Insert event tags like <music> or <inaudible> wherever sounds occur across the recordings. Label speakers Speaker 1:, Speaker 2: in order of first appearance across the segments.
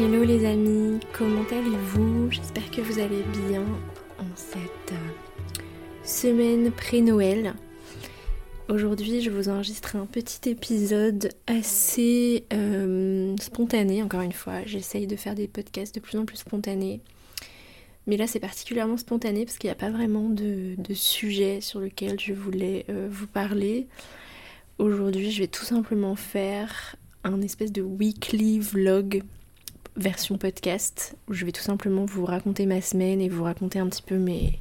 Speaker 1: Hello les amis, comment allez-vous? J'espère que vous allez bien en cette euh, semaine pré-Noël. Aujourd'hui, je vous enregistre un petit épisode assez euh, spontané, encore une fois. J'essaye de faire des podcasts de plus en plus spontanés. Mais là, c'est particulièrement spontané parce qu'il n'y a pas vraiment de, sujet sur lequel je voulais euh, vous parler. Aujourd'hui, je vais tout simplement faire un espèce de weekly vlog version podcast où je vais tout simplement vous raconter ma semaine et vous raconter un petit peu mes,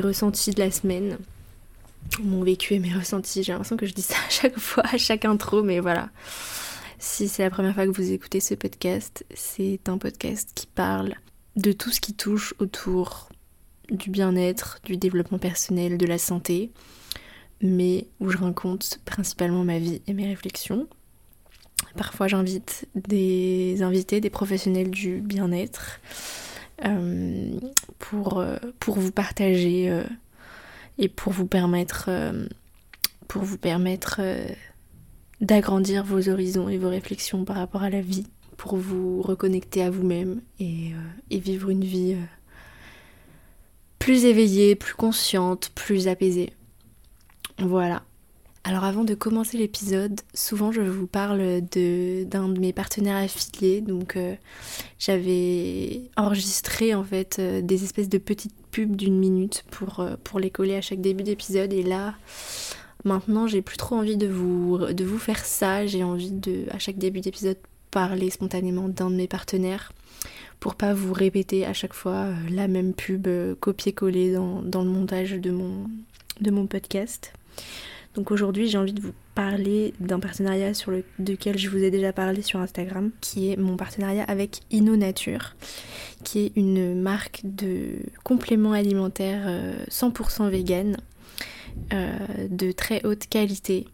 Speaker 1: ressentis de la semaine mon vécu et mes ressentis. J'ai l'impression que je dis ça <laughs> à chaque fois, à chaque intro, mais voilà. Si c'est la première fois que vous écoutez ce podcast, c'est un podcast qui parle de tout ce qui touche autour du bien-être, du développement personnel, de la santé, mais où je raconte principalement ma vie et mes réflexions. Parfois j'invite des invités, des professionnels du bien-être, euh, pour, euh, pour vous partager euh, et pour vous permettre, pour vous permettre d'agrandir vos horizons et vos réflexions par rapport à la vie, pour vous reconnecter à vous-même et, euh, vivre une vie plus éveillée, plus consciente, plus apaisée. Voilà. Alors avant de commencer l'épisode, souvent je vous parle de d'un de mes partenaires affiliés. Donc j'avais enregistré en fait des espèces de petites pub d'une minute pour, euh, pour les coller à chaque début d'épisode. Et là, maintenant, j'ai plus trop envie de vous, faire ça. J'ai envie de, à chaque début d'épisode, parler spontanément d'un de mes partenaires pour pas vous répéter à chaque fois euh, la même pub euh, copier-coller dans, dans, le montage de mon, de mon podcast. Donc aujourd'hui, j'ai envie de vous parler d'un partenariat sur le, je vous ai déjà parlé sur Instagram, qui est mon partenariat avec InnoNature, qui est une marque de compléments alimentaires 100% vegan, euh, de très haute qualité.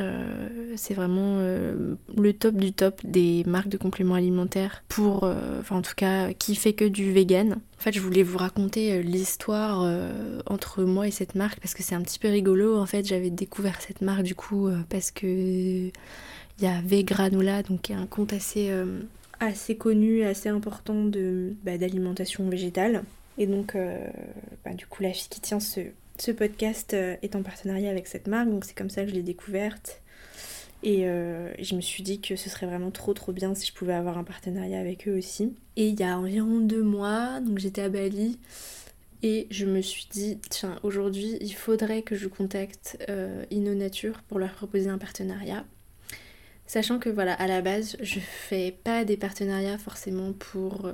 Speaker 1: Euh, c'est vraiment euh, le top du top des marques de compléments alimentaires pour, enfin en tout cas, qui fait que du vegan. En fait, je voulais vous raconter l'histoire entre moi et cette marque parce que c'est un petit peu rigolo. En fait, j'avais découvert cette marque du coup parce que il y a Vegranola, donc un compte assez assez connu, assez important bah, d'alimentation végétale. Et donc, bah, du coup, la fille qui tient ce, ce podcast euh, est en partenariat avec cette marque, donc c'est comme ça que je l'ai découverte. Et euh, je me suis dit que ce serait vraiment trop trop bien si je pouvais avoir un partenariat avec eux aussi. Et il y a environ deux mois, donc j'étais à Bali, et je me suis dit, tiens, aujourd'hui, il faudrait que je contacte euh, InnoNature pour leur proposer un partenariat. Sachant que voilà, à la base, je fais pas des partenariats forcément pour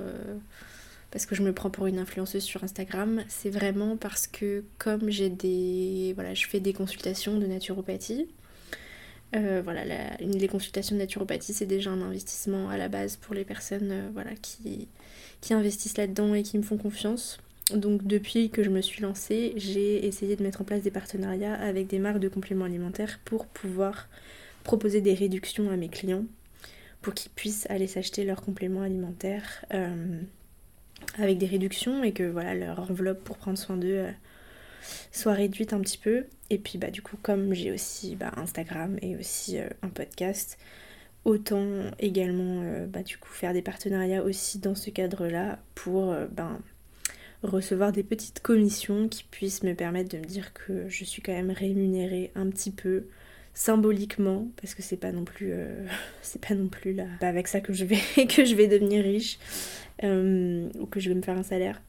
Speaker 1: parce que je me prends pour une influenceuse sur Instagram, c'est vraiment parce que comme j'ai des voilà, je fais des consultations de naturopathie. Euh, voilà, les consultations de naturopathie, c'est déjà un investissement à la base pour les personnes euh, voilà, qui, qui investissent là-dedans et qui me font confiance. Donc depuis que je me suis lancée, j'ai essayé de mettre en place des partenariats avec des marques de compléments alimentaires pour pouvoir proposer des réductions à mes clients pour qu'ils puissent aller s'acheter leurs compléments alimentaires. Euh, avec des réductions et que voilà leur enveloppe pour prendre soin d'eux euh, soit réduite un petit peu. Et puis bah du coup comme j'ai aussi bah, Instagram et aussi euh, un podcast, autant également euh, bah, faire des partenariats aussi dans ce cadre-là pour ben, recevoir des petites commissions qui puissent me permettre de me dire que je suis quand même rémunérée un petit peu symboliquement parce que c'est pas non plus <laughs> c'est pas non plus là pas avec ça que je vais <laughs> que je vais devenir riche euh, ou que je vais me faire un salaire.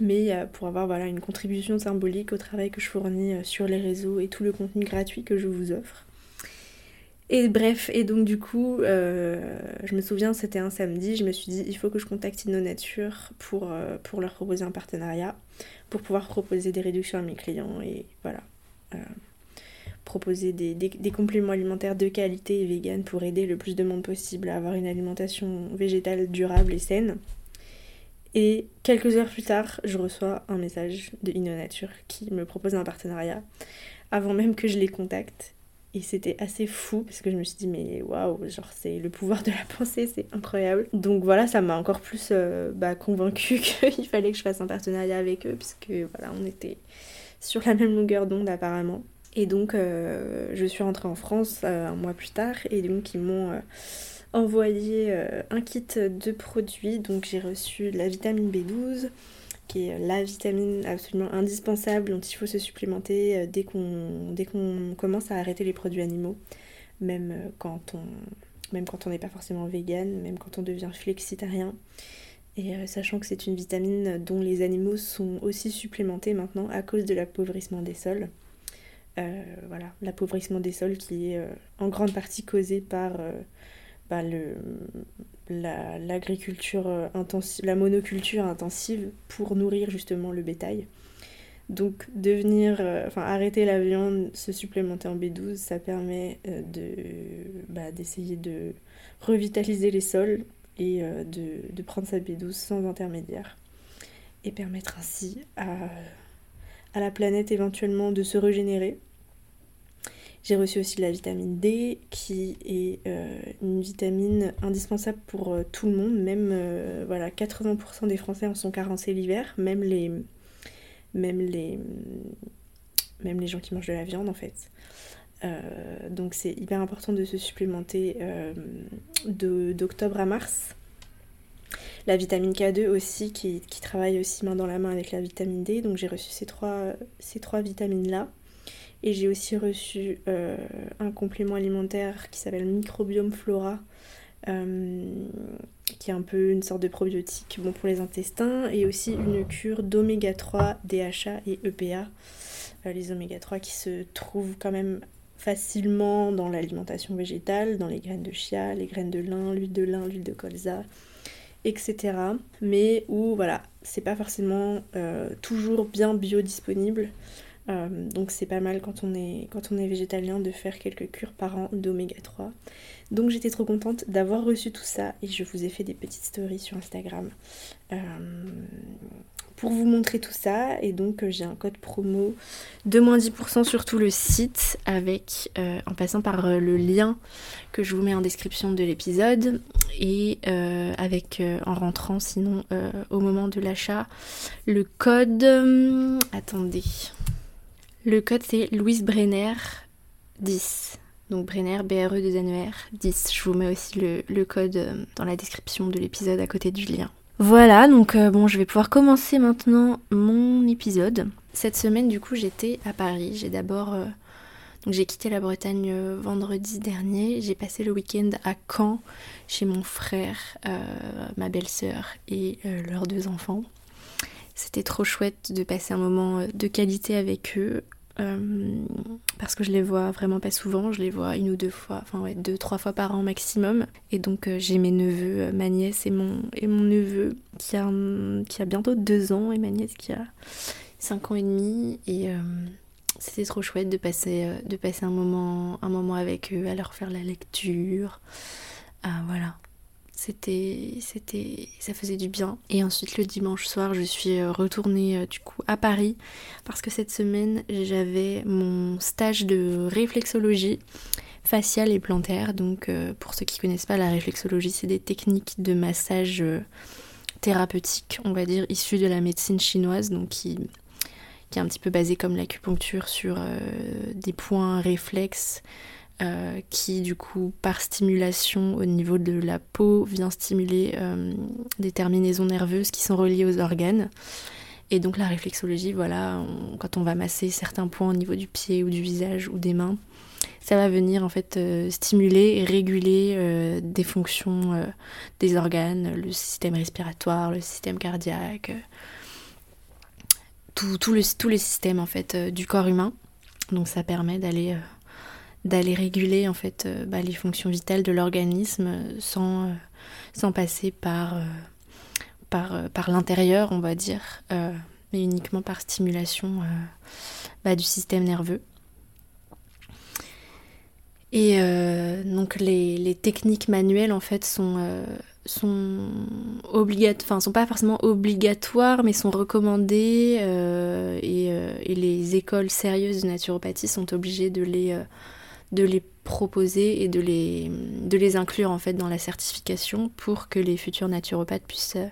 Speaker 1: Mais euh, pour avoir voilà, une contribution symbolique au travail que je fournis euh, sur les réseaux et tout le contenu gratuit que je vous offre. Et bref, et donc du coup, je me souviens, c'était un samedi, je me suis dit, il faut que je contacte InnoNature pour, pour leur proposer un partenariat, pour pouvoir proposer des réductions à mes clients et voilà, proposer des, des, compléments alimentaires de qualité et vegan pour aider le plus de monde possible à avoir une alimentation végétale durable et saine. Et quelques heures plus tard, je reçois un message de InnoNature qui me propose un partenariat avant même que je les contacte. Et c'était assez fou parce que je me suis dit, mais waouh, genre c'est le pouvoir de la <laughs> pensée, c'est incroyable. Donc voilà, ça m'a encore plus euh, bah, convaincu <laughs> qu'il fallait que je fasse un partenariat avec eux, puisque voilà, on était sur la même longueur d'onde apparemment. Et donc, euh, je suis rentrée en France euh, un mois plus tard et donc ils m'ont envoyé un kit de produits. Donc j'ai reçu la vitamine B12, qui est la vitamine absolument indispensable dont il faut se supplémenter dès qu'on commence à arrêter les produits animaux, même quand on même quand on n'est pas forcément vegan, même quand on devient flexitarien. Et euh, sachant que c'est une vitamine dont les animaux sont aussi supplémentés maintenant à cause de l'appauvrissement des sols. Euh, voilà, l'appauvrissement des sols qui est euh, en grande partie causé par bah, l'agriculture intensive, la monoculture intensive pour nourrir justement le bétail. Donc devenir, enfin arrêter la viande, se supplémenter en B12, ça permet de bah, d'essayer de revitaliser les sols et euh, de, prendre sa B12 sans intermédiaire et permettre ainsi à, la planète éventuellement de se régénérer. J'ai reçu aussi la vitamine D qui est euh, une vitamine indispensable pour euh, tout le monde, même voilà 80% des Français en sont carencés l'hiver, même les, même les gens qui mangent de la viande en fait. Euh, donc c'est hyper important de se supplémenter euh, d'octobre à mars. La vitamine K2 aussi qui, travaille aussi main dans la main avec la vitamine D. Donc j'ai reçu ces trois, vitamines-là. Et j'ai aussi reçu euh, un complément alimentaire qui s'appelle Microbiome Flora, qui est un peu une sorte de probiotique bon pour les intestins, et aussi une cure d'oméga 3, DHA et EPA. les oméga 3 qui se trouvent quand même facilement dans l'alimentation végétale, dans les graines de chia, les graines de lin, l'huile de lin, l'huile de colza, etc. Mais où voilà, c'est pas forcément euh, toujours bien biodisponible. Euh, donc c'est pas mal quand on, est, quand on est végétalien de faire quelques cures par an d'oméga 3. Donc j'étais trop contente d'avoir reçu tout ça et je vous ai fait des petites stories sur Instagram. Euh, pour vous montrer tout ça. Et donc euh, j'ai un code promo de moins 10% sur tout le site avec euh, en passant par euh, le lien que je vous mets en description de l'épisode. Et avec en rentrant sinon au moment de l'achat le code attendez. Le code c'est Louise Brenner 10 donc Brenner B-R-E 2 N E R 10 je vous mets aussi le code dans la description de l'épisode à côté du lien voilà, donc euh, bon, je vais pouvoir commencer maintenant mon épisode. Cette semaine, du coup, j'étais à Paris. J'ai d'abord. Euh, j'ai quitté la Bretagne euh, vendredi dernier. J'ai passé le week-end à Caen chez mon frère, ma belle-sœur et leurs deux enfants. C'était trop chouette de passer un moment de qualité avec eux. Euh, parce que je les vois vraiment pas souvent, je les vois une ou deux fois, enfin ouais, deux, trois fois par an maximum. Et donc euh, j'ai mes neveux, euh, ma nièce et mon, et neveu qui a, bientôt deux ans et ma nièce qui a cinq ans et demi. Et c'était trop chouette de passer, de un, moment, un moment avec eux, à leur faire la lecture. Ah, voilà, c'était, c'était, ça faisait du bien. Et ensuite le dimanche soir, je suis euh, retournée euh, du coup à Paris parce que cette semaine j'avais mon stage de réflexologie faciale et plantaire. Donc euh, pour ceux qui connaissent pas la réflexologie, c'est des techniques de massage thérapeutique, on va dire, issues de la médecine chinoise, donc qui, qui est un petit peu basée comme l'acupuncture sur des points réflexes euh, qui du coup par stimulation au niveau de la peau vient stimuler euh, des terminaisons nerveuses qui sont reliées aux organes. Et donc la réflexologie, voilà, quand on va masser certains points au niveau du pied ou du visage ou des mains, ça va venir en fait euh, stimuler et réguler des fonctions des organes, le système respiratoire, le système cardiaque, tout, le, tous les systèmes en fait du corps humain. Donc ça permet d'aller d'aller réguler en fait euh, bah, les fonctions vitales de l'organisme euh, sans, euh, sans passer par, l'intérieur, on va dire, mais uniquement par stimulation bah, du système nerveux. Et donc les, les, techniques manuelles en fait sont, sont obligatoires, pas forcément obligatoires, mais sont recommandées et, les écoles sérieuses de naturopathie sont obligées de les de les proposer et de les, de les inclure en fait dans la certification pour que les futurs naturopathes puissent euh,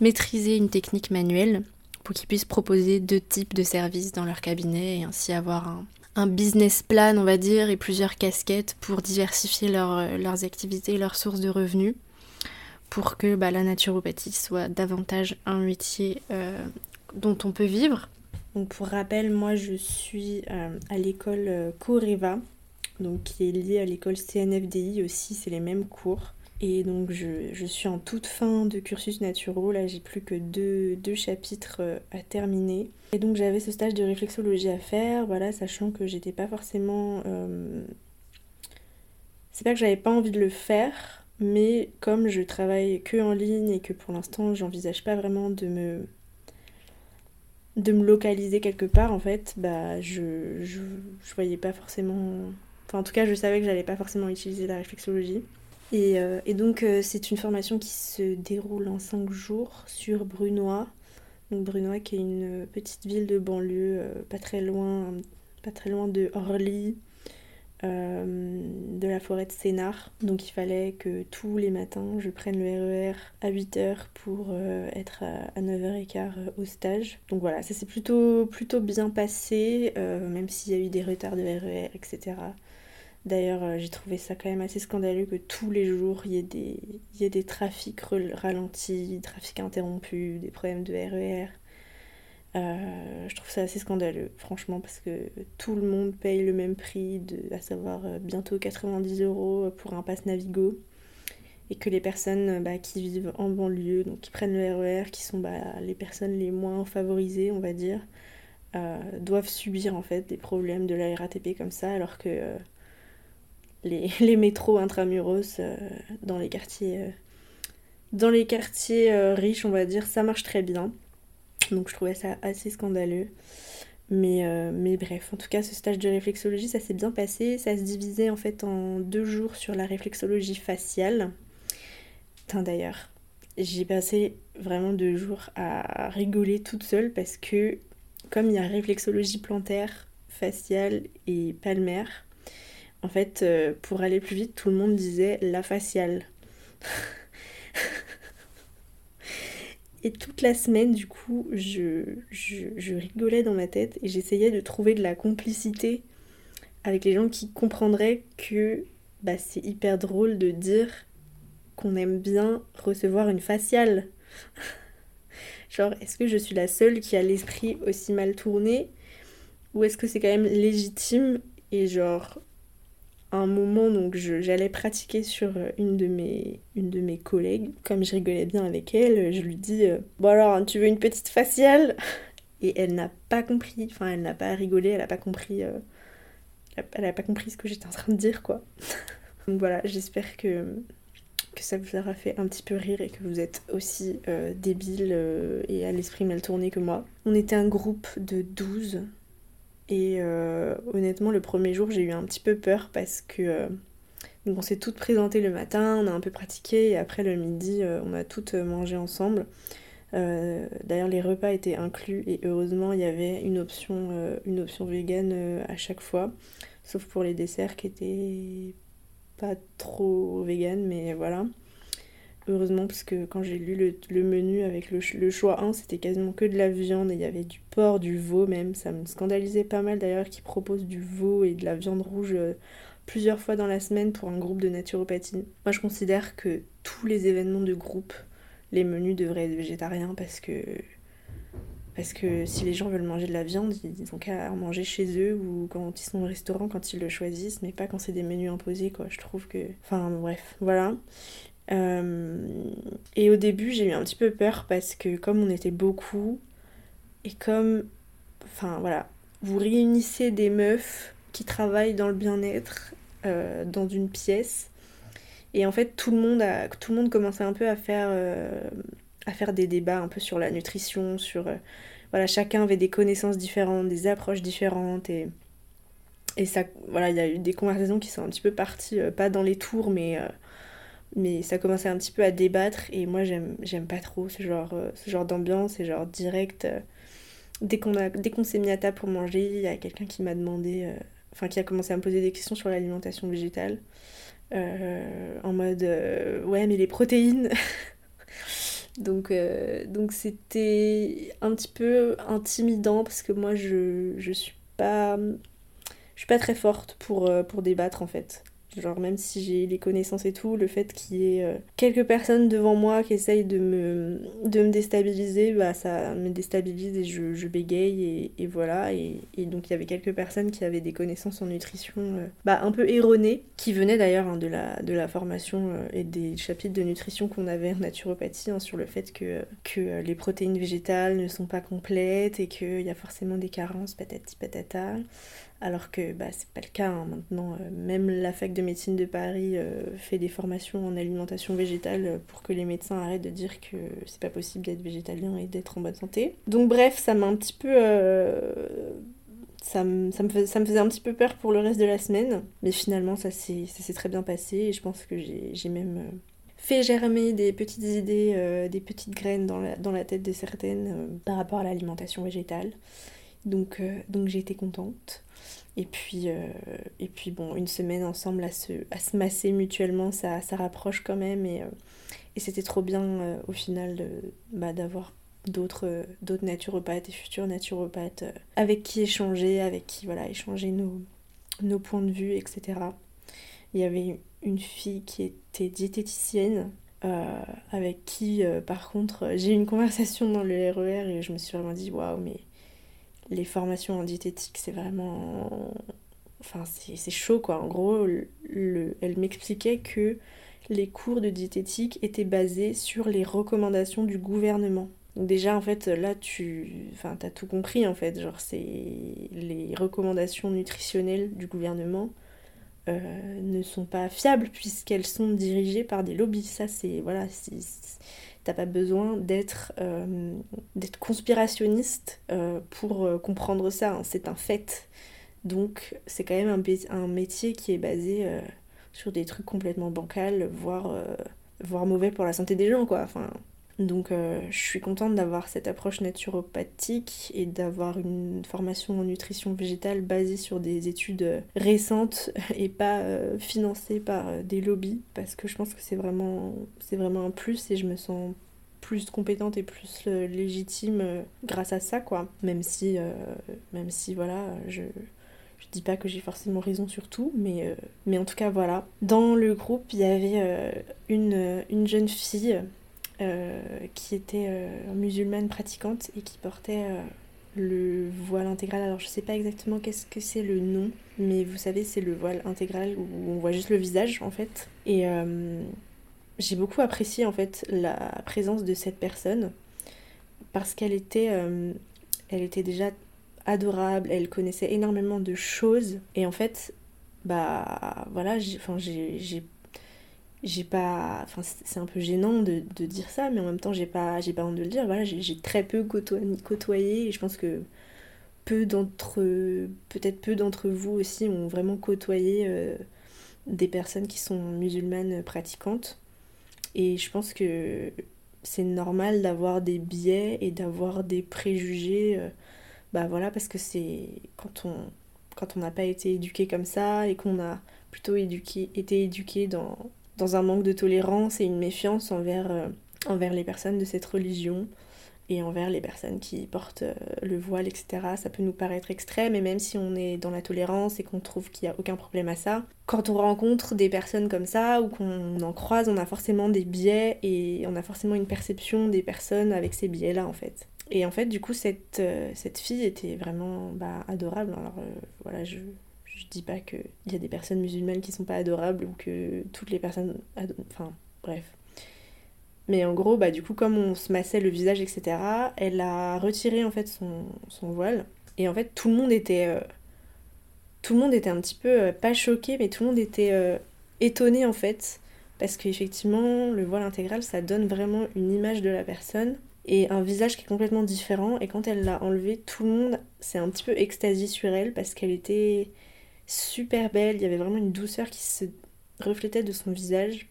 Speaker 1: maîtriser une technique manuelle pour qu'ils puissent proposer deux types de services dans leur cabinet et ainsi avoir un business plan, on va dire, et plusieurs casquettes pour diversifier leurs activités, leurs sources de revenus, pour que bah, la naturopathie soit davantage un métier dont on peut vivre. Donc pour rappel, moi je suis à l'école Coreva, donc qui est liée à l'école CNFDI aussi, c'est les mêmes cours. Et donc je, suis en toute fin de cursus naturaux, là j'ai plus que deux, chapitres euh, à terminer. Et donc j'avais ce stage de réflexologie à faire, voilà, sachant que j'étais pas forcément... Euh, c'est pas que j'avais pas envie de le faire, mais comme je travaille que en ligne et que pour l'instant j'envisage pas vraiment de me de me localiser quelque part en fait, bah je, je, je voyais pas forcément... Enfin en tout cas je savais que j'allais pas forcément utiliser la réflexologie. Euh, et, donc euh, c'est une formation qui se déroule en 5 jours sur Brunois. Donc Brunois qui est une petite ville de banlieue euh, pas très loin, pas très loin de Orly, de la forêt de Sénart. Donc il fallait que tous les matins je prenne le RER e à 8h pour être à, 9h15 au stage. Donc voilà, ça s'est plutôt, plutôt bien passé, même s'il y a eu des retards de RER, etc. D'ailleurs, euh, j'ai trouvé ça quand même assez scandaleux que tous les jours il y ait des, trafics ralentis, trafics interrompus, des problèmes de RER. E euh, je trouve ça assez scandaleux, franchement, parce que tout le monde paye le même prix, de, à savoir euh, bientôt 90 euros pour un pass Navigo. Et que les personnes bah, qui vivent en banlieue, donc qui prennent le RER, e qui sont bah, les personnes les moins favorisées, on va dire, doivent subir en fait des problèmes de la RATP comme ça, alors que <laughs> les, métros intramuros euh, dans les quartiers, euh, dans les quartiers euh, riches, on va dire, ça marche très bien. Donc je trouvais ça assez scandaleux. Mais, mais bref, en tout cas, ce stage de réflexologie, ça s'est bien passé. Ça se divisait en fait en deux jours sur la réflexologie faciale. D'ailleurs, j'ai passé vraiment deux jours à rigoler toute seule parce que comme il y a réflexologie plantaire, faciale et palmaire, en fait, euh, pour aller plus vite, tout le monde disait la faciale. et toute la semaine, du coup, je, rigolais dans ma tête et j'essayais de trouver de la complicité avec les gens qui comprendraient que bah, c'est hyper drôle de dire qu'on aime bien recevoir une faciale. Genre, est-ce que je suis la seule qui a l'esprit aussi mal tourné Ou est-ce que c'est quand même légitime Et genre, un moment, donc j'allais pratiquer sur euh, une de, mes, collègues. Comme je rigolais bien avec elle, je lui dis euh, Bon alors, tu veux une petite faciale? Et elle n'a pas compris, enfin elle n'a pas rigolé, elle n'a pas compris. Euh, elle n'a pas compris ce que j'étais en train de dire, quoi. <laughs> donc voilà, j'espère que, que ça vous aura fait un petit peu rire et que vous êtes aussi débile et à l'esprit mal tourné que moi. On était un groupe de 12 et euh, honnêtement, le premier jour, j'ai eu un petit peu peur parce que euh, on s'est toutes présentées le matin, on a un peu pratiqué et après le midi, euh, on a toutes mangé ensemble. D'ailleurs, les repas étaient inclus et heureusement, il y avait une option, une option vegan à chaque fois, sauf pour les desserts qui étaient pas trop vegan, mais voilà. Heureusement, parce que quand j'ai lu le, menu avec le, choix 1, c'était quasiment que de la viande et il y avait du porc, du veau même. Ça me scandalisait pas mal d'ailleurs qu'ils proposent du veau et de la viande rouge euh, plusieurs fois dans la semaine pour un groupe de naturopathie. Moi, je considère que tous les événements de groupe, les menus devraient être végétariens parce que. Parce que si les gens veulent manger de la viande, ils ont qu'à en manger chez eux ou quand ils sont au restaurant, quand ils le choisissent, mais pas quand c'est des menus imposés, quoi. Je trouve que. Enfin, bref, voilà. Euh, et au début, j'ai eu un petit peu peur parce que comme on était beaucoup, et comme, enfin voilà, vous réunissez des meufs qui travaillent dans le bien-être euh, dans une pièce, et en fait tout le monde a, tout le monde commençait un peu à faire, euh, à faire des débats un peu sur la nutrition, sur, voilà, chacun avait des connaissances différentes, des approches différentes, et et ça, voilà, il y a eu des conversations qui sont un petit peu parties, pas dans les tours, mais mais ça commençait un petit peu à débattre et moi j'aime pas trop ce genre, euh, ce genre d'ambiance et genre direct. Euh, dès qu'on qu'on s'est mis à table pour manger, il y a quelqu'un qui m'a demandé, euh, enfin qui a commencé à me poser des questions sur l'alimentation végétale. en mode ouais mais les protéines <laughs> donc donc c'était un petit peu intimidant parce que moi je, je suis pas je suis pas très forte pour, pour débattre en fait. Genre même si j'ai les connaissances et tout, le fait qu'il y ait euh, quelques personnes devant moi qui essayent de me, déstabiliser, bah ça me déstabilise et je, je bégaye et, voilà. Et, donc il y avait quelques personnes qui avaient des connaissances en nutrition euh, bah, un peu erronées, qui venaient d'ailleurs hein, de, la, de la formation euh, et des chapitres de nutrition qu'on avait en naturopathie hein, sur le fait que, que les protéines végétales ne sont pas complètes et qu'il y a forcément des carences patati patata alors que bah, c'est pas le cas hein. maintenant. Euh, même la fac de médecine de Paris euh, fait des formations en alimentation végétale pour que les médecins arrêtent de dire que c'est pas possible d'être végétalien et d'être en bonne santé. Donc bref, ça m'a un petit peu... Euh, ça, me, ça, me faisait, un petit peu peur pour le reste de la semaine, mais finalement ça s'est très bien passé et je pense que j'ai même fait germer des petites idées, des petites graines dans la tête de certaines par rapport à l'alimentation végétale. Donc, donc j'ai été contente. Et puis, euh, et puis bon, une semaine ensemble à se, à se masser mutuellement, ça, ça rapproche quand même. Et, euh, c'était trop bien euh, au final bah, d'avoir d'autres d'autres naturopathes et futurs naturopathes avec qui échanger, avec qui voilà, échanger nos, nos points de vue, etc. Il y avait une fille qui était diététicienne, avec qui par contre j'ai eu une conversation dans le RER e et je me suis vraiment dit waouh, mais les formations en diététique, c'est vraiment. Enfin, c'est chaud quoi. En gros, le, elle m'expliquait que les cours de diététique étaient basés sur les recommandations du gouvernement. Donc déjà, en fait, là, tu enfin, as tout compris, en fait. Genre, c'est les recommandations nutritionnelles du gouvernement euh, ne sont pas fiables puisqu'elles sont dirigées par des lobbies. Ça, c'est... Voilà, T'as pas besoin d'être euh, conspirationniste euh, pour euh, comprendre ça, hein. c'est un fait. Donc c'est quand même un, métier qui est basé sur des trucs complètement bancals, voire, mauvais pour la santé des gens, quoi. Donc euh, je suis contente d'avoir cette approche naturopathique et d'avoir une formation en nutrition végétale basée sur des études récentes <laughs> et pas euh, financée par euh, des lobbies parce que je pense que c'est vraiment, c'est vraiment un plus et je me sens plus compétente et plus légitime grâce à ça quoi. Même si, même si voilà, je, je dis pas que j'ai forcément raison sur tout, mais, mais en tout cas voilà. Dans le groupe, il y avait une, une jeune fille qui était euh, musulmane pratiquante et qui portait euh, le voile intégral. Alors je sais pas exactement qu'est-ce que c'est le nom, mais vous savez c'est le voile intégral où on voit juste le visage en fait. Et j'ai beaucoup apprécié en fait la présence de cette personne parce qu'elle était, elle était déjà adorable, elle connaissait énormément de choses et en fait bah voilà j'ai j'ai pas enfin c'est un peu gênant de, dire ça mais en même temps j'ai pas j'ai pas honte de le dire. Voilà j'ai très peu côtoyé, et je pense que peu d'entre peut-être peu d'entre vous aussi ont vraiment côtoyé euh, des personnes qui sont musulmanes pratiquantes. Et je pense que c'est normal d'avoir des biais et d'avoir des préjugés euh, bah voilà parce que c'est quand on quand on n'a pas été éduqué comme ça et qu'on a plutôt éduqué, été éduqué dans, dans un manque de tolérance et une méfiance envers, euh, envers les personnes de cette religion et envers les personnes qui portent euh, le voile, etc. Ça peut nous paraître extrême, et même si on est dans la tolérance et qu'on trouve qu'il n'y a aucun problème à ça, quand on rencontre des personnes comme ça ou qu'on en croise, on a forcément des biais et on a forcément une perception des personnes avec ces biais-là en fait. Et en fait, du coup, cette, euh, cette fille était vraiment bah, adorable. Alors voilà, je, je dis pas qu'il y a des personnes musulmanes qui sont pas adorables ou que toutes les personnes. Enfin, bref. Mais en gros, bah, du coup, comme on se massait le visage, etc., elle a retiré en fait son, son voile. Et en fait, tout le monde était. Euh, tout le monde était un petit peu. Euh, pas choqué, mais tout le monde était euh, étonné en fait. Parce qu'effectivement, le voile intégral, ça donne vraiment une image de la personne et un visage qui est complètement différent. Et quand elle l'a enlevé, tout le monde s'est un petit peu extasié sur elle parce qu'elle était super belle, il y avait vraiment une douceur qui se reflétait de son visage.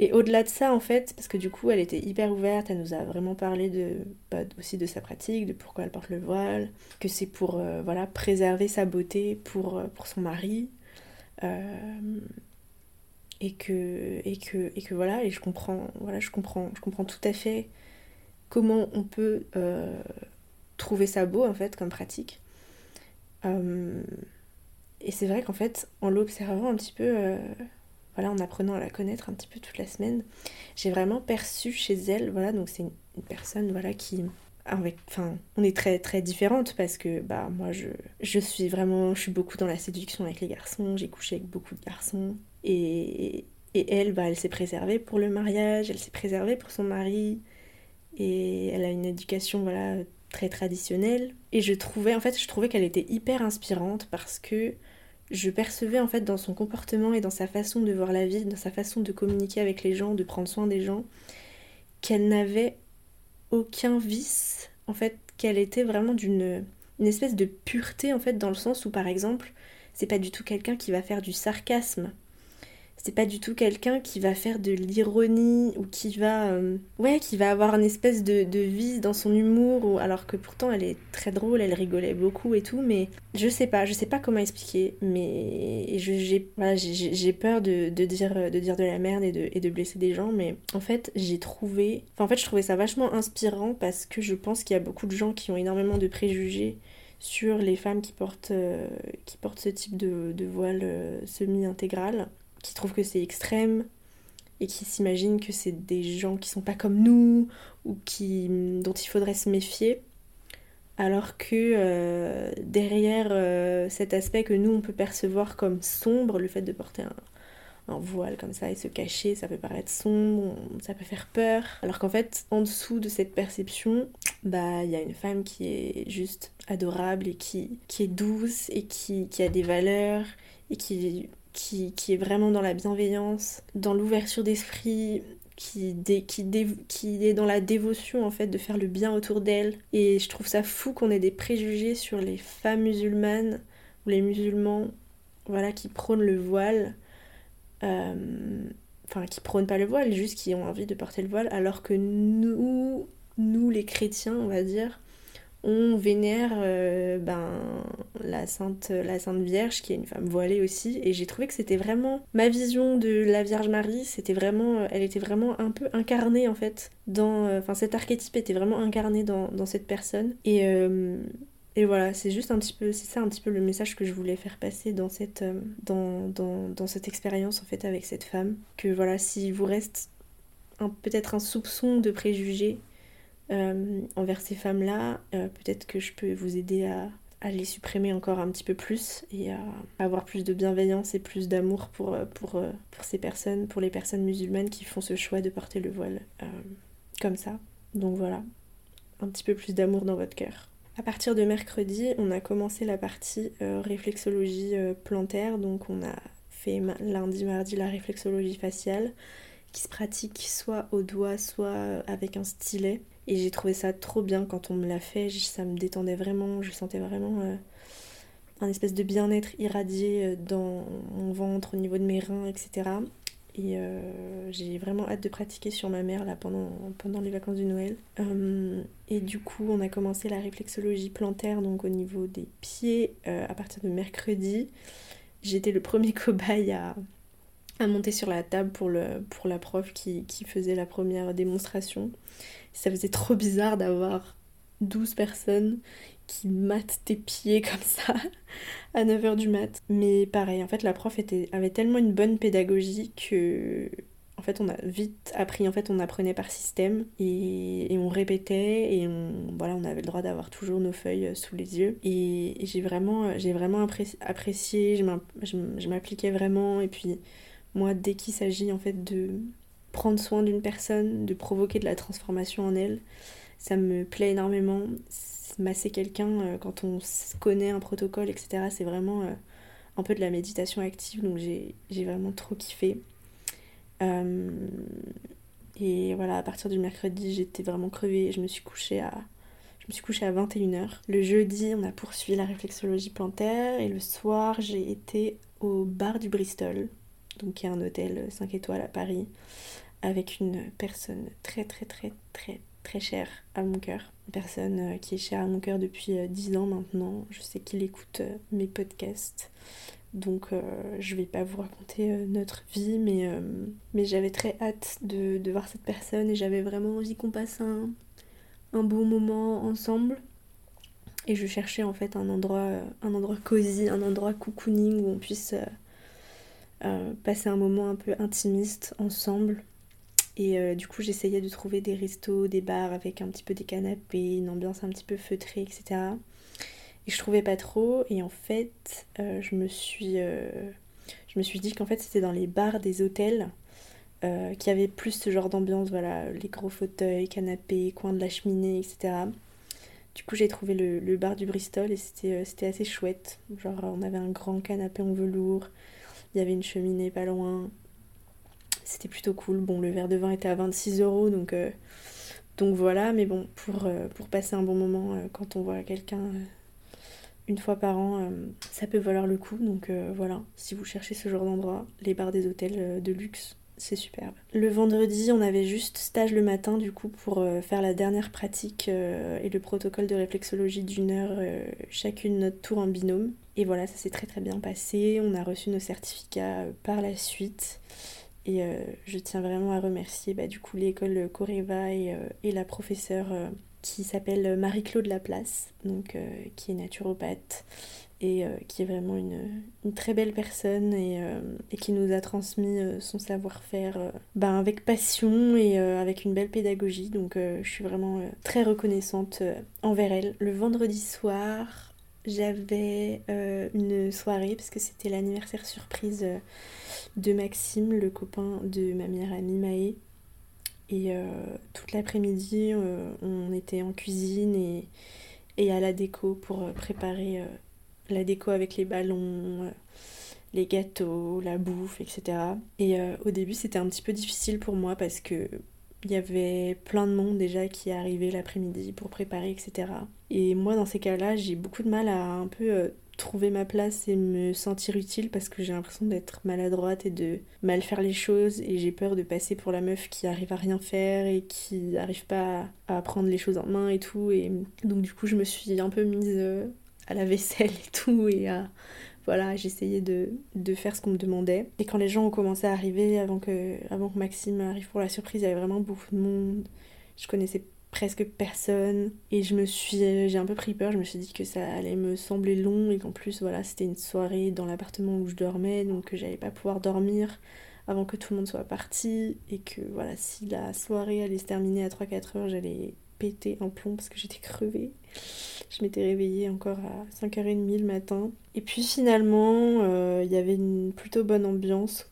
Speaker 1: Et au-delà de ça, en fait, parce que du coup, elle était hyper ouverte, elle nous a vraiment parlé de, bah, aussi de sa pratique, de pourquoi elle porte le voile, que c'est pour euh, voilà, préserver sa beauté pour, euh, pour son mari. Euh, et, que, et, que, et que voilà, et je comprends, voilà, je comprends, je comprends tout à fait comment on peut trouver ça beau, en fait, comme pratique. Et c'est vrai qu'en fait, en l'observant un petit peu, euh, voilà, en apprenant à la connaître un petit peu toute la semaine, j'ai vraiment perçu chez elle, voilà, donc c'est une, personne, voilà, qui avec, enfin, on est très très différentes parce que bah moi je, je suis vraiment, je suis beaucoup dans la séduction avec les garçons, j'ai couché avec beaucoup de garçons. Et, et elle, bah, elle s'est préservée pour le mariage, elle s'est préservée pour son mari. Et elle a une éducation voilà très traditionnelle et je trouvais en fait je trouvais qu'elle était hyper inspirante parce que je percevais en fait dans son comportement et dans sa façon de voir la vie, dans sa façon de communiquer avec les gens, de prendre soin des gens, qu'elle n'avait aucun vice, en fait, qu'elle était vraiment d'une une espèce de pureté en fait dans le sens où par exemple, c'est pas du tout quelqu'un qui va faire du sarcasme c'est pas du tout quelqu'un qui va faire de l'ironie ou qui va euh, ouais qui va avoir une espèce de, de dans son humour ou alors que pourtant elle est très drôle elle rigolait beaucoup et tout mais je sais pas je sais pas comment expliquer mais j'ai voilà, peur de, de, dire de dire de la merde et de, et de blesser des gens mais en fait j'ai trouvé enfin en fait je trouvais ça vachement inspirant parce que je pense qu'il y a beaucoup de gens qui ont énormément de préjugés sur les femmes qui portent, euh, qui portent ce type de, de voile euh, semi-intégral qui trouvent que c'est extrême et qui s'imaginent que c'est des gens qui sont pas comme nous ou qui dont il faudrait se méfier. Alors que euh, derrière euh, cet aspect que nous on peut percevoir comme sombre le fait de porter un, un voile comme ça et se cacher ça peut paraître sombre ça peut faire peur. Alors qu'en fait en dessous de cette perception bah il y a une femme qui est juste adorable et qui, qui est douce et qui, qui a des valeurs et qui qui, est vraiment dans la bienveillance, dans l'ouverture d'esprit, qui, qui, est dans la dévotion en fait de faire le bien autour d'elle. Et je trouve ça fou qu'on ait des préjugés sur les femmes musulmanes ou les musulmans voilà, qui prônent le voile. Euh, enfin, qui prônent pas le voile, juste qui ont envie de porter le voile, alors que nous, nous les chrétiens, on va dire, on vénère euh, ben, la, Sainte, la Sainte Vierge, qui est une femme voilée aussi, et j'ai trouvé que c'était vraiment ma vision de la Vierge Marie, c'était vraiment, euh, elle était vraiment un peu incarnée en fait, dans, euh, enfin cet archétype était vraiment incarné dans, cette personne, et, et voilà, c'est juste un petit peu, c'est ça un petit peu le message que je voulais faire passer dans cette, dans, dans, dans cette expérience en fait avec cette femme, que voilà, s'il vous reste peut-être un soupçon de préjugés euh, envers ces femmes-là, euh, peut-être que je peux vous aider à, les supprimer encore un petit peu plus et à avoir plus de bienveillance et plus d'amour pour, euh, pour, pour ces personnes, pour les personnes musulmanes qui font ce choix de porter le voile comme ça. Donc voilà, un petit peu plus d'amour dans votre cœur. À partir de mercredi, on a commencé la partie réflexologie plantaire, donc on a fait lundi, mardi la réflexologie faciale qui se pratique soit au doigt, soit avec un stylet. Et j'ai trouvé ça trop bien quand on me l'a fait, ça me détendait vraiment, je sentais vraiment euh, un espèce de bien-être irradié euh, dans mon ventre, au niveau de mes reins, etc. Et euh, j'ai vraiment hâte de pratiquer sur ma mère là pendant, pendant les vacances du Noël. et du coup, on a commencé la réflexologie plantaire, donc au niveau des pieds, à partir de mercredi. J'étais le premier <laughs> cobaye à, à monter sur la table pour, le, pour la prof qui, qui faisait la première démonstration ça faisait trop bizarre d'avoir 12 personnes qui matent tes pieds comme ça <laughs> à 9h du mat. Mais pareil, en fait, la prof était, avait tellement une bonne pédagogie que. En fait, on a vite appris, en fait, on apprenait par système et, on répétait et on, voilà, on avait le droit d'avoir toujours nos feuilles sous les yeux. Et, j'ai vraiment, j'ai vraiment apprécié, je m'appliquais vraiment. Et puis, moi, dès qu'il s'agit, en fait, de, prendre soin d'une personne, de provoquer de la transformation en elle. Ça me plaît énormément. Masser quelqu'un euh, quand on connaît un protocole, etc., c'est vraiment euh, un peu de la méditation active, donc j'ai vraiment trop kiffé. Euh, et voilà, à partir du mercredi, j'étais vraiment crevée je me suis couchée à. Je me suis couchée à 21h. Le jeudi, on a poursuivi la réflexologie plantaire et le soir, j'ai été au bar du Bristol, donc qui est un hôtel 5 étoiles à Paris, avec une personne très très très très très chère à mon cœur. Une personne euh, qui est chère à mon cœur depuis 10 euh, ans maintenant. Je sais qu'il écoute euh, mes podcasts. Donc je vais pas vous raconter notre vie, mais, mais j'avais très hâte de, voir cette personne et j'avais vraiment envie qu'on passe un, un bon moment ensemble. Et je cherchais en fait un endroit, un endroit cosy, un endroit cocooning où on puisse passer un moment un peu intimiste ensemble. Et du coup, j'essayais de trouver des restos, des bars avec un petit peu des canapés, une ambiance un petit peu feutrée, etc. Et je trouvais pas trop. Et en fait, je me suis je me suis dit qu'en fait c'était dans les bars des hôtels euh, qu'il y avait plus ce genre d'ambiance, voilà, les gros fauteuils, canapés, coin de la cheminée, etc. Du coup j'ai trouvé le, bar du Bristol et euh, c'était assez chouette. Genre on avait un grand canapé en velours, il y avait une cheminée pas loin. C'était plutôt cool. Bon le verre de vin était à 26 euros donc, euh, donc voilà, mais bon pour, pour passer un bon moment quand on voit quelqu'un une fois par an, euh, ça peut valoir le coup. Donc euh, voilà, si vous cherchez ce genre d'endroit, les bars des hôtels euh, de luxe, c'est superbe. Le vendredi, on avait juste stage le matin du coup pour faire la dernière pratique et le protocole de réflexologie d'une heure, chacune notre tour en binôme. Et voilà, ça s'est très très bien passé. On a reçu nos certificats par la suite. Et je tiens vraiment à remercier bah, du coup l'école Coreva et, et la professeure qui s'appelle Marie-Claude Laplace, donc, euh, qui est naturopathe et euh, qui est vraiment une, une, très belle personne et, euh, et qui nous a transmis son savoir-faire ben, avec passion et avec une belle pédagogie. Donc je suis vraiment très reconnaissante envers elle. Le vendredi soir, j'avais une soirée parce que c'était l'anniversaire surprise de Maxime, le copain de ma meilleure amie Maë. Et euh, toute l'après-midi, euh, on était en cuisine et, et à la déco pour euh, préparer la déco avec les ballons, les gâteaux, la bouffe, etc. Et au début, c'était un petit peu difficile pour moi parce que il y avait plein de monde déjà qui arrivait l'après-midi pour préparer, etc. Et moi, dans ces cas-là, j'ai beaucoup de mal à un peu trouver ma place et me sentir utile parce que j'ai l'impression d'être maladroite et de mal faire les choses et j'ai peur de passer pour la meuf qui arrive à rien faire et qui n'arrive pas à prendre les choses en main et tout et donc du coup je me suis un peu mise euh, à la vaisselle et tout et à voilà j'essayais de, faire ce qu'on me demandait. Et quand les gens ont commencé à arriver avant que, Maxime arrive pour la surprise il y avait vraiment beaucoup de monde. Je connaissais presque personne. Et je me suis j'ai un peu pris peur. Je me suis dit que ça allait me sembler long et qu'en plus voilà c'était une soirée dans l'appartement où je dormais donc que j'allais pas pouvoir dormir avant que tout le monde soit parti. Et que voilà si la soirée allait se terminer à 3-4 heures j'allais péter un plomb parce que j'étais crevée je m'étais réveillée encore à 5h30 le matin et puis finalement euh, il y avait une plutôt bonne ambiance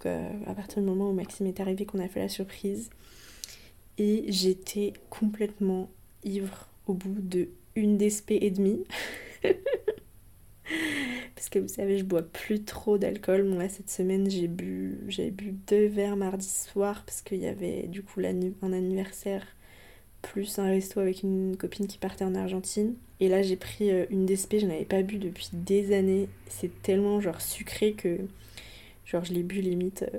Speaker 1: à partir du moment où Maxime est arrivé qu'on a fait la surprise et j'étais complètement ivre au bout de une DSP et demie. <laughs> Parce que vous savez, je bois plus trop d'alcool. Moi, cette semaine, j'ai bu, j'ai bu deux verres mardi soir parce qu'il y avait du coup un anniversaire plus un resto avec une copine qui partait en Argentine. Et là, j'ai pris euh, une DSP, je n'avais pas bu depuis des années. C'est tellement genre sucré que genre je l'ai bu limite euh,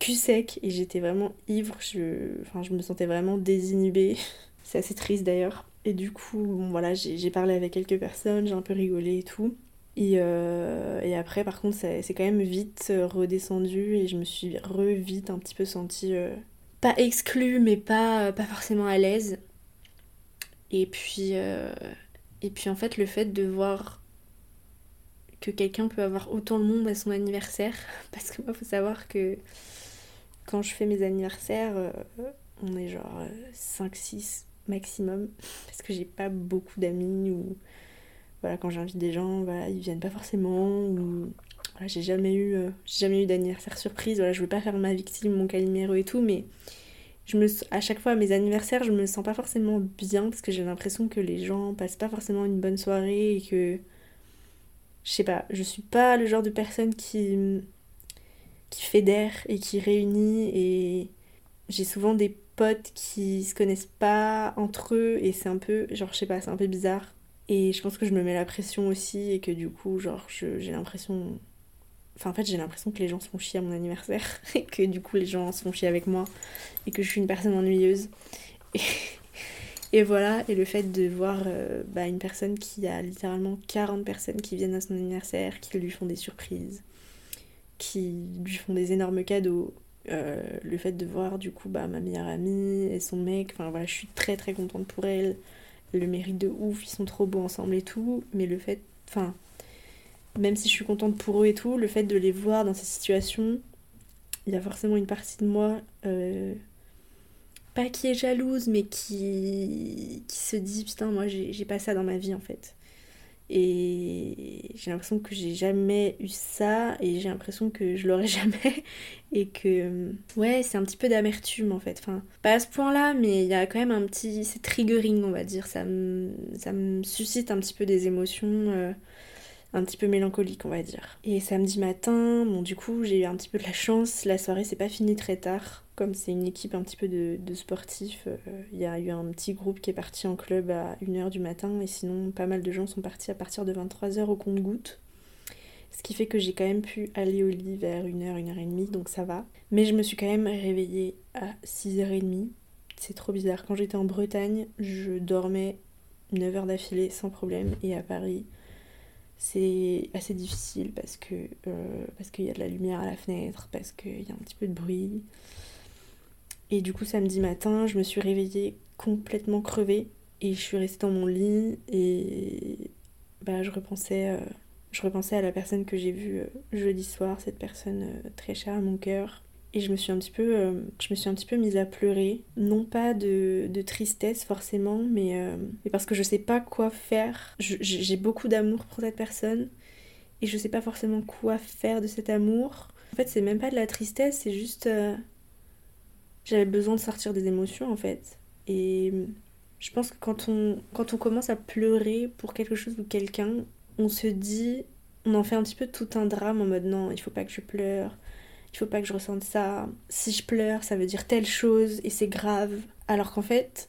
Speaker 1: cul sec et j'étais vraiment ivre, je, enfin, je me sentais vraiment désinhibée. <laughs> C'est assez triste d'ailleurs. Et du coup, bon voilà, j'ai parlé avec quelques personnes, j'ai un peu rigolé et tout. Et, euh, et après, par contre, c'est quand même vite redescendu et je me suis re-vite un petit peu sentie, pas exclue, mais pas, pas forcément à l'aise. Et puis, et puis en fait, le fait de voir que quelqu'un peut avoir autant de monde à son anniversaire, <laughs> parce que moi, faut savoir que quand je fais mes anniversaires, euh, on est genre 5-6 euh, maximum, <laughs> parce que j'ai pas beaucoup d'amis, ou voilà, quand j'invite des gens, voilà, ils viennent pas forcément, voilà, j'ai jamais eu, euh, jamais eu d'anniversaire surprise, voilà, je veux pas faire ma victime, mon calimero et tout, mais je me, à chaque fois à mes anniversaires, je me sens pas forcément bien, parce que j'ai l'impression que les gens passent pas forcément une bonne soirée, et que, je sais pas, je suis pas le genre de personne qui qui fédère et qui réunit et j'ai souvent des potes qui se connaissent pas entre eux et c'est un peu genre je sais pas c'est un peu bizarre. Et je pense que je me mets la pression aussi et que du coup genre j'ai l'impression enfin en fait j'ai l'impression que les gens se font chier à mon anniversaire <laughs> et que du coup les gens se font chier avec moi et que je suis une personne ennuyeuse et, <laughs> voilà et le fait de voir euh, bah, une personne qui a littéralement 40 personnes qui viennent à son anniversaire qui lui font des surprises qui lui font des énormes cadeaux. Euh, le fait de voir du coup bah, ma meilleure amie et son mec, enfin voilà, je suis très très contente pour elle. le mérite de ouf, ils sont trop beaux ensemble et tout, mais le fait, enfin, même si je suis contente pour eux et tout, le fait de les voir dans ces situations, il y a forcément une partie de moi, euh, pas qui est jalouse, mais qui, qui se dit putain, moi j'ai pas ça dans ma vie en fait. Et j'ai l'impression que j'ai jamais eu ça et j'ai l'impression que je l'aurai <laughs> jamais. Et que, ouais, c'est un petit peu d'amertume en fait. Enfin, pas à ce point-là, mais il y a quand même un petit. C'est triggering, on va dire. Ça me, ça suscite un petit peu des émotions. Euh, un petit peu mélancoliques, on va dire. Et samedi matin, bon, du coup, j'ai eu un petit peu de la chance. La soirée, c'est pas fini très tard comme c'est une équipe un petit peu de, sportifs, euh, il y a eu un petit groupe qui est parti en club à 1h du matin et sinon pas mal de gens sont partis à partir de 23h au compte-goutte. Ce qui fait que j'ai quand même pu aller au lit vers 1h, 1h30, donc ça va. Mais je me suis quand même réveillée à 6h30. C'est trop bizarre. Quand j'étais en Bretagne, je dormais 9 h d'affilée sans problème. Et à Paris, c'est assez difficile parce que euh, parce qu'il y a de la lumière à la fenêtre, parce qu'il y a un petit peu de bruit. Et du coup, samedi matin, je me suis réveillée complètement crevée et je suis restée dans mon lit et bah, je, repensais, euh, je repensais à la personne que j'ai vue euh, jeudi soir, cette personne très chère à mon cœur. Et je me suis un petit peu, je me suis un petit peu mise à pleurer, non pas de, tristesse forcément, mais, mais, parce que je sais pas quoi faire. J'ai beaucoup d'amour pour cette personne et je sais pas forcément quoi faire de cet amour. En fait, c'est même pas de la tristesse, c'est juste j'avais besoin de sortir des émotions en fait. Et je pense que quand on, quand on commence à pleurer pour quelque chose ou quelqu'un, on se dit, on en fait un petit peu tout un drame en mode non, il faut pas que je pleure, il faut pas que je ressente ça. Si je pleure, ça veut dire telle chose et c'est grave. Alors qu'en fait,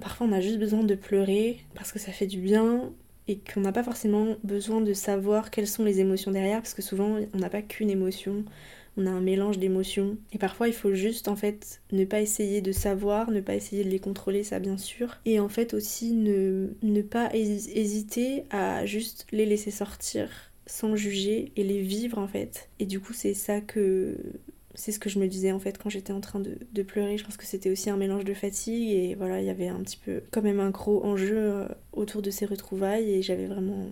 Speaker 1: parfois on a juste besoin de pleurer parce que ça fait du bien et qu'on n'a pas forcément besoin de savoir quelles sont les émotions derrière parce que souvent on n'a pas qu'une émotion on a un mélange d'émotions. Et parfois, il faut juste, en fait, ne pas essayer de savoir, ne pas essayer de les contrôler, ça bien sûr. Et en fait, aussi, ne, ne pas hésiter à juste les laisser sortir sans juger et les vivre, en fait. Et du coup, c'est ça que c'est ce que je me disais en fait quand j'étais en train de, pleurer. Je pense que c'était aussi un mélange de fatigue et voilà, il y avait un petit peu quand même un gros enjeu euh, autour de ces retrouvailles et j'avais vraiment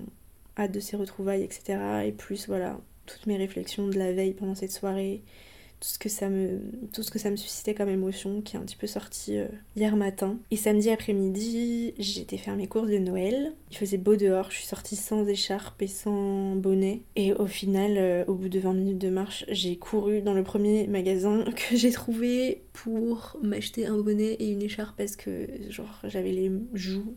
Speaker 1: hâte de ces retrouvailles, etc. Et plus voilà, toutes mes réflexions de la veille pendant cette soirée, tout ce que ça me, suscitait comme émotion qui est un petit peu sorti euh, hier matin. Et samedi après-midi, j'étais faire mes courses de Noël. Il faisait beau dehors, je suis sortie sans écharpe et sans bonnet. Et au final, euh, au bout de 20 minutes de marche, j'ai couru dans le premier magasin <laughs> que j'ai trouvé pour m'acheter un bonnet et une écharpe parce que j'avais les joues,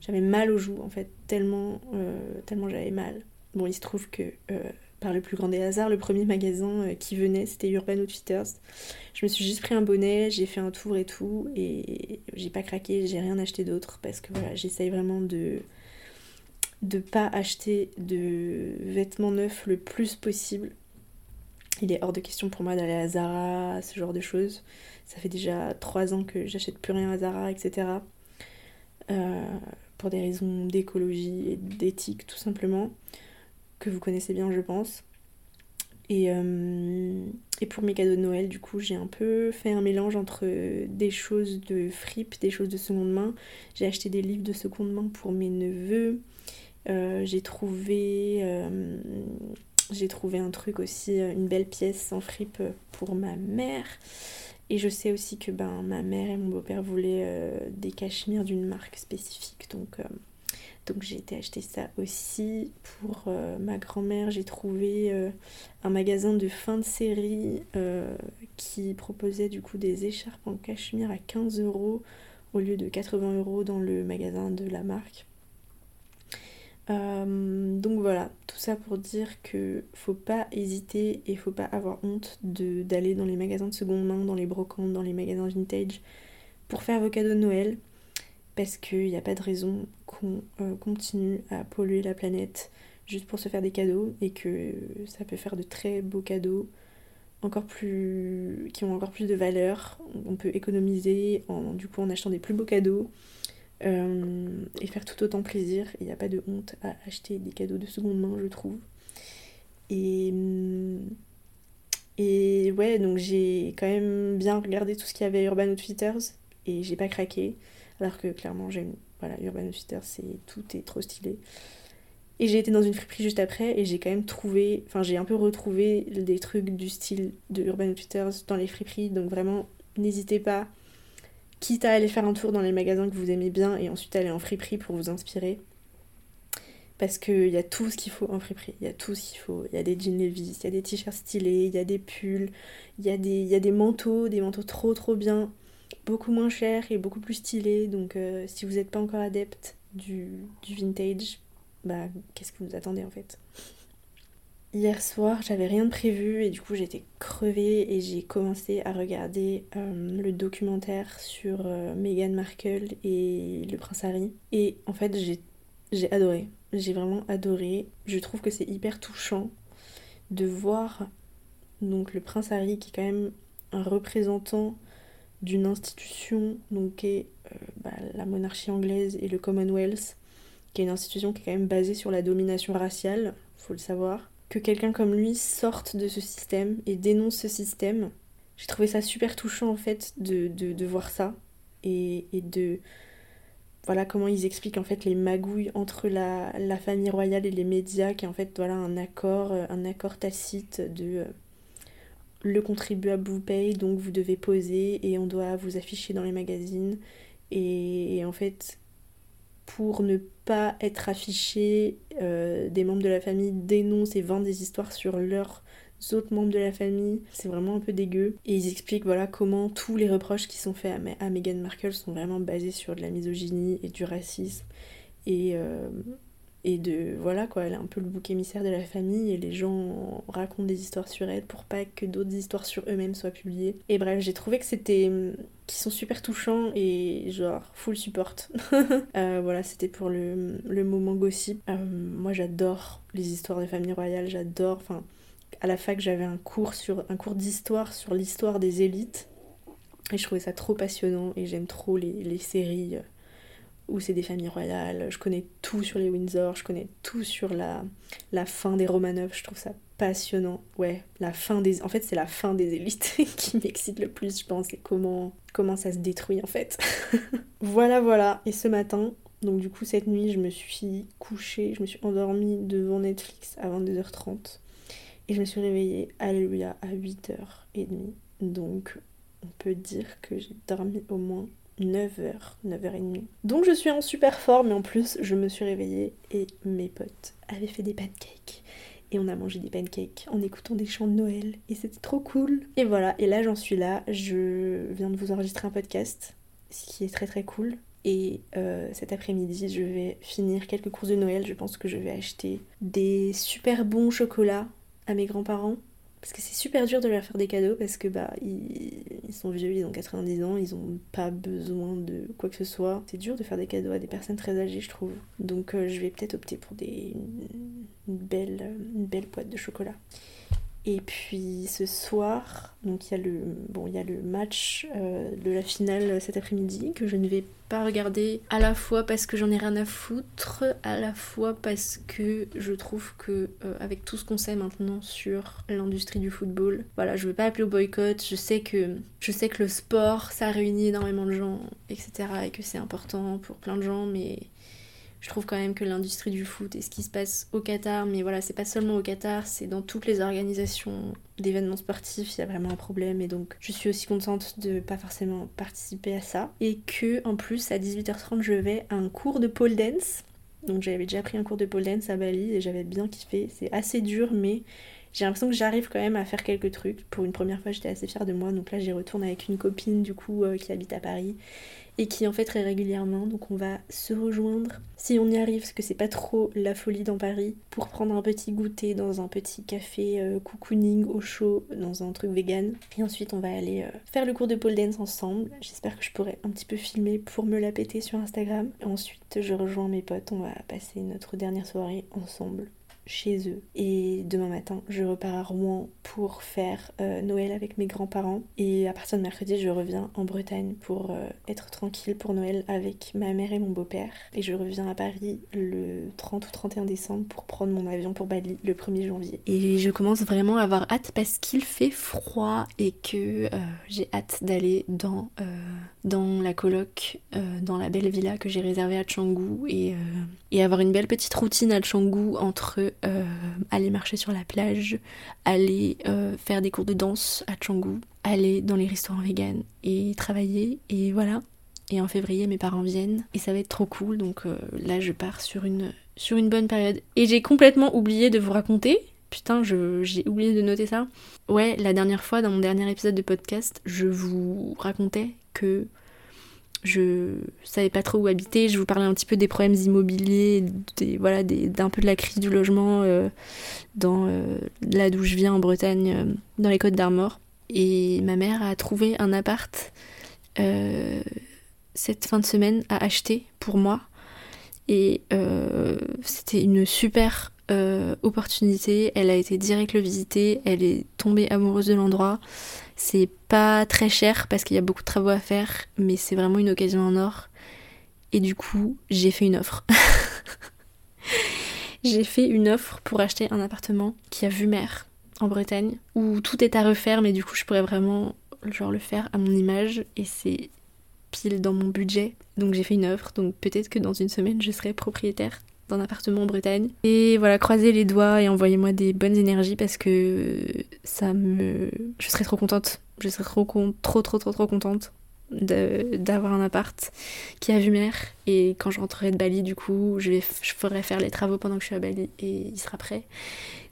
Speaker 1: j'avais mal aux joues en fait, tellement, euh, tellement j'avais mal. Bon, il se trouve que par le plus grand des hasards, le premier magasin euh, qui venait, c'était Urban Outfitters. Je me suis juste pris un bonnet, j'ai fait un tour et tout, et j'ai pas craqué, j'ai rien acheté d'autre parce que voilà, j'essaye vraiment de de pas acheter de vêtements neufs le plus possible. Il est hors de question pour moi d'aller à Zara, ce genre de choses. Ça fait déjà trois ans que j'achète plus rien à Zara, etc. Euh, pour des raisons d'écologie et d'éthique tout simplement que vous connaissez bien, je pense. Et, euh, et, pour mes cadeaux de Noël, du coup, j'ai un peu fait un mélange entre des choses de fripe, des choses de seconde main. J'ai acheté des livres de seconde main pour mes neveux. Euh, j'ai trouvé, euh, trouvé un truc aussi, une belle pièce en fripe pour ma mère. Et je sais aussi que ben, ma mère et mon beau-père voulaient des cachemires d'une marque spécifique. Donc donc j'ai été acheter ça aussi. Pour euh, ma grand-mère, j'ai trouvé euh, un magasin de fin de série euh, qui proposait du coup des écharpes en cachemire à 15 euros au lieu de 80 euros dans le magasin de la marque. donc voilà, tout ça pour dire que faut pas hésiter et faut pas avoir honte d'aller dans les magasins de seconde main, dans les brocantes, dans les magasins vintage pour faire vos cadeaux de Noël parce qu'il n'y a pas de raison qu'on euh, continue à polluer la planète juste pour se faire des cadeaux et que ça peut faire de très beaux cadeaux encore plus qui ont encore plus de valeur. On peut économiser en, du coup en achetant des plus beaux cadeaux euh, et faire tout autant plaisir. Il n'y a pas de honte à acheter des cadeaux de seconde main je trouve. Et et ouais donc j'ai quand même bien regardé tout ce qu'il y avait Urban Outfitters et j'ai pas craqué alors que clairement j'ai Voilà, Urban Outfitters, c'est tout est trop stylé. Et j'ai été dans une friperie juste après et j'ai quand même trouvé, enfin j'ai un peu retrouvé des trucs du style de Urban Outfitters dans les friperies. Donc vraiment, n'hésitez pas, quitte à aller faire un tour dans les magasins que vous aimez bien et ensuite aller en friperie pour vous inspirer. Parce qu'il y a tout ce qu'il faut en friperie, il y a tout ce qu'il faut. Il y a des jeans Levi's, il y a des t-shirts stylés, il y a des pulls, il y a des manteaux, des manteaux trop trop bien, beaucoup moins chers et beaucoup plus stylés. Donc euh, si vous n'êtes pas encore adepte du, du vintage, bah qu'est-ce que vous attendez en fait? Hier soir, j'avais rien de prévu et du coup j'étais crevée et j'ai commencé à regarder euh, le documentaire sur euh, Meghan Markle et le prince Harry. Et en fait, j'ai adoré. J'ai vraiment adoré. Je trouve que c'est hyper touchant de voir donc le prince Harry qui est quand même un représentant d'une institution donc qui est euh, bah, la monarchie anglaise et le Commonwealth qui est une institution qui est quand même basée sur la domination raciale, faut le savoir, que quelqu'un comme lui sorte de ce système et dénonce ce système. J'ai trouvé ça super touchant en fait de, de, voir ça et, et, de voilà comment ils expliquent en fait les magouilles entre la, la, famille royale et les médias qui est en fait voilà un accord un accord tacite de euh, le contribuable vous paye donc vous devez poser et on doit vous afficher dans les magazines et, en fait pour ne pas être affiché, euh, des membres de la famille dénoncent et vendent des histoires sur leurs autres membres de la famille. C'est vraiment un peu dégueu. Et ils expliquent voilà comment tous les reproches qui sont faits à, Meghan Markle sont vraiment basés sur de la misogynie et du racisme. Et, euh, et de voilà quoi elle est un peu le bouc émissaire de la famille et les gens racontent des histoires sur elle pour pas que d'autres histoires sur eux-mêmes soient publiées. Et bref j'ai trouvé que c'était qui sont super touchants et genre full support. <laughs> Euh, voilà c'était pour le, le, moment gossip. Euh, moi j'adore les histoires des familles royales j'adore enfin à la fac j'avais un cours sur un cours d'histoire sur l'histoire des élites et je trouvais ça trop passionnant et j'aime trop les, les séries euh, où c'est des familles royales. Je connais tout sur les Windsor, je connais tout sur la, fin des Romanov, je trouve ça passionnant. Ouais, la fin des... En fait, c'est la fin des élites <laughs> qui m'excite le plus, je pense, et comment, comment ça se détruit en fait. <laughs> voilà, voilà. Et ce matin, donc du coup, cette nuit, je me suis couchée, je me suis endormie devant Netflix à 22h30. Et je me suis réveillée, alléluia, à 8h30. Donc, on peut dire que j'ai dormi au moins 9h, 9h30. Donc je suis en super forme, mais en plus je me suis réveillée et mes potes avaient fait des pancakes. Et on a mangé des pancakes en écoutant des chants de Noël et c'était trop cool. Et voilà, et là j'en suis là, je viens de vous enregistrer un podcast, ce qui est très très cool. Et euh, cet après-midi, je vais finir quelques courses de Noël. Je pense que je vais acheter des super bons chocolats à mes grands-parents parce que c'est super dur de leur faire des cadeaux parce que bah ils, sont vieux, ils ont 90 ans, ils ont pas besoin de quoi que ce soit. C'est dur de faire des cadeaux à des personnes très âgées, je trouve. Donc euh, je vais peut-être opter pour des une belle une de chocolat. Et puis ce soir, donc il y a le bon, y a le match euh, de la finale cet après-midi que je ne vais pas regarder à la fois parce que j'en ai rien à foutre, à la fois parce que je trouve que euh, avec tout ce qu'on sait maintenant sur l'industrie du football, voilà, je veux pas appeler au boycott. Je sais que je sais que le sport ça réunit énormément de gens, etc. et que c'est important pour plein de gens, mais je trouve quand même que l'industrie du foot et ce qui se passe au Qatar, mais voilà, c'est pas seulement au Qatar, c'est dans toutes les organisations d'événements sportifs, il y a vraiment un problème et donc je suis aussi contente de pas forcément participer à ça. Et que en plus à 18h30 je vais à un cours de pole dance. Donc j'avais déjà pris un cours de pole dance à Bali et j'avais bien kiffé. C'est assez dur mais j'ai l'impression que j'arrive quand même à faire quelques trucs. Pour une première fois, j'étais assez fière de moi. Donc là, j'y retourne avec une copine du coup euh, qui habite à Paris et qui en fait très régulièrement. Donc on va se rejoindre si on y arrive, parce que c'est pas trop la folie dans Paris, pour prendre un petit goûter dans un petit café euh, cocooning au chaud, dans un truc vegan. Et ensuite on va aller euh, faire le cours de pole dance ensemble. J'espère que je pourrai un petit peu filmer pour me la péter sur Instagram. ensuite je rejoins mes potes, on va passer notre dernière soirée ensemble chez eux. Et demain matin, je repars à Rouen pour faire euh, Noël avec mes grands-parents. Et à partir de mercredi, je reviens en Bretagne pour euh, être tranquille pour Noël avec ma mère et mon beau-père. Et je reviens à Paris le 30 ou 31 décembre pour prendre mon avion pour Bali le 1er janvier. Et je commence vraiment à avoir hâte parce qu'il fait froid et que euh, j'ai hâte d'aller dans, dans la coloc, dans la belle villa que j'ai réservée à Canggu et, et avoir une belle petite routine à Canggu entre aller marcher sur la plage, aller euh, faire des cours de danse à Canggu, aller dans les restaurants vegan et travailler et voilà. Et en février mes parents viennent et ça va être trop cool donc euh, là je pars sur une, sur une bonne période. Et j'ai complètement oublié de vous raconter, putain j'ai oublié de noter ça. Ouais la dernière fois dans mon dernier épisode de podcast je vous racontais que je savais pas trop où habiter, je vous parlais un petit peu des problèmes immobiliers, des, voilà, d'un peu de la crise du logement euh, dans euh, là d'où je viens en Bretagne, euh, dans les Côtes d'Armor. Et ma mère a trouvé un appart cette fin de semaine à acheter pour moi. Et c'était une super opportunité. Elle a été direct le visiter, elle est tombée amoureuse de l'endroit. C'est pas très cher parce qu'il y a beaucoup de travaux à faire, mais c'est vraiment une occasion en or. Et du coup, j'ai fait une offre. <laughs> j'ai fait une offre pour acheter un appartement qui a vue mer en Bretagne, où tout est à refaire, mais du coup, je pourrais vraiment genre le faire à mon image et c'est pile dans mon budget. Donc j'ai fait une offre, donc peut-être que dans une semaine, je serai propriétaire d'un appartement en Bretagne. Et voilà, croisez les doigts et envoyez-moi des bonnes énergies parce que ça me... Je serais trop contente. Je serais trop, trop, trop, trop, trop contente d'avoir un appart qui a vue mer et quand je rentrerai de Bali du coup je, vais, ferai faire les travaux pendant que je suis à Bali et il sera prêt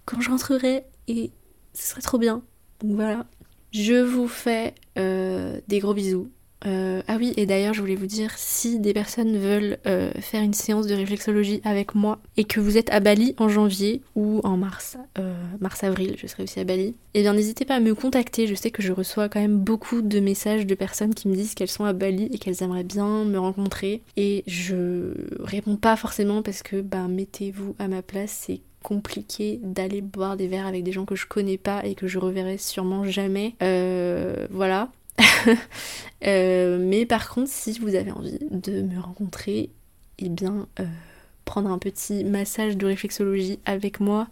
Speaker 1: quand je rentrerai et ce serait trop bien donc voilà je vous fais euh, des gros bisous euh, ah oui, et d'ailleurs, je voulais vous dire, si des personnes veulent euh, faire une séance de réflexologie avec moi et que vous êtes à Bali en janvier ou en mars, euh, mars-avril, je serai aussi à Bali, eh bien n'hésitez pas à me contacter. Je sais que je reçois quand même beaucoup de messages de personnes qui me disent qu'elles sont à Bali et qu'elles aimeraient bien me rencontrer. Et je réponds pas forcément parce que, bah, mettez-vous à ma place, c'est compliqué d'aller boire des verres avec des gens que je connais pas et que je reverrai sûrement jamais. voilà. <laughs> Euh, mais par contre, si vous avez envie de me rencontrer, et eh bien, euh, prendre un petit massage de réflexologie avec moi,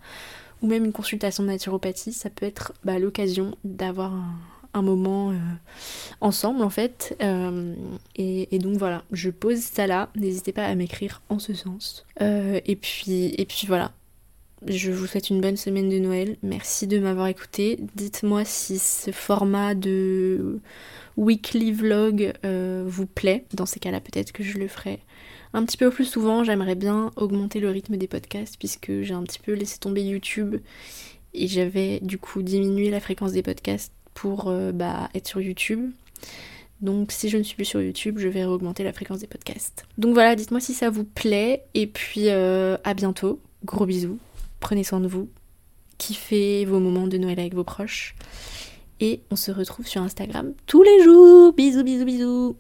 Speaker 1: ou même une consultation de naturopathie, ça peut être bah, l'occasion d'avoir un, moment euh, ensemble en fait. Et, et, donc voilà, je pose ça là, n'hésitez pas à m'écrire en ce sens. et, puis, et puis voilà, je vous souhaite une bonne semaine de Noël. Merci de m'avoir écouté. Dites-moi si ce format de weekly vlog euh, vous plaît. Dans ces cas-là, peut-être que je le ferai un petit peu plus souvent. J'aimerais bien augmenter le rythme des podcasts puisque j'ai un petit peu laissé tomber YouTube et j'avais du coup diminué la fréquence des podcasts pour euh, bah, être sur YouTube. Donc si je ne suis plus sur YouTube, je vais augmenter la fréquence des podcasts. Donc voilà, dites-moi si ça vous plaît et puis euh, à bientôt. Gros bisous prenez soin de vous, kiffez vos moments de Noël avec vos proches. Et on se retrouve sur Instagram tous les jours. Bisous, bisous, bisous.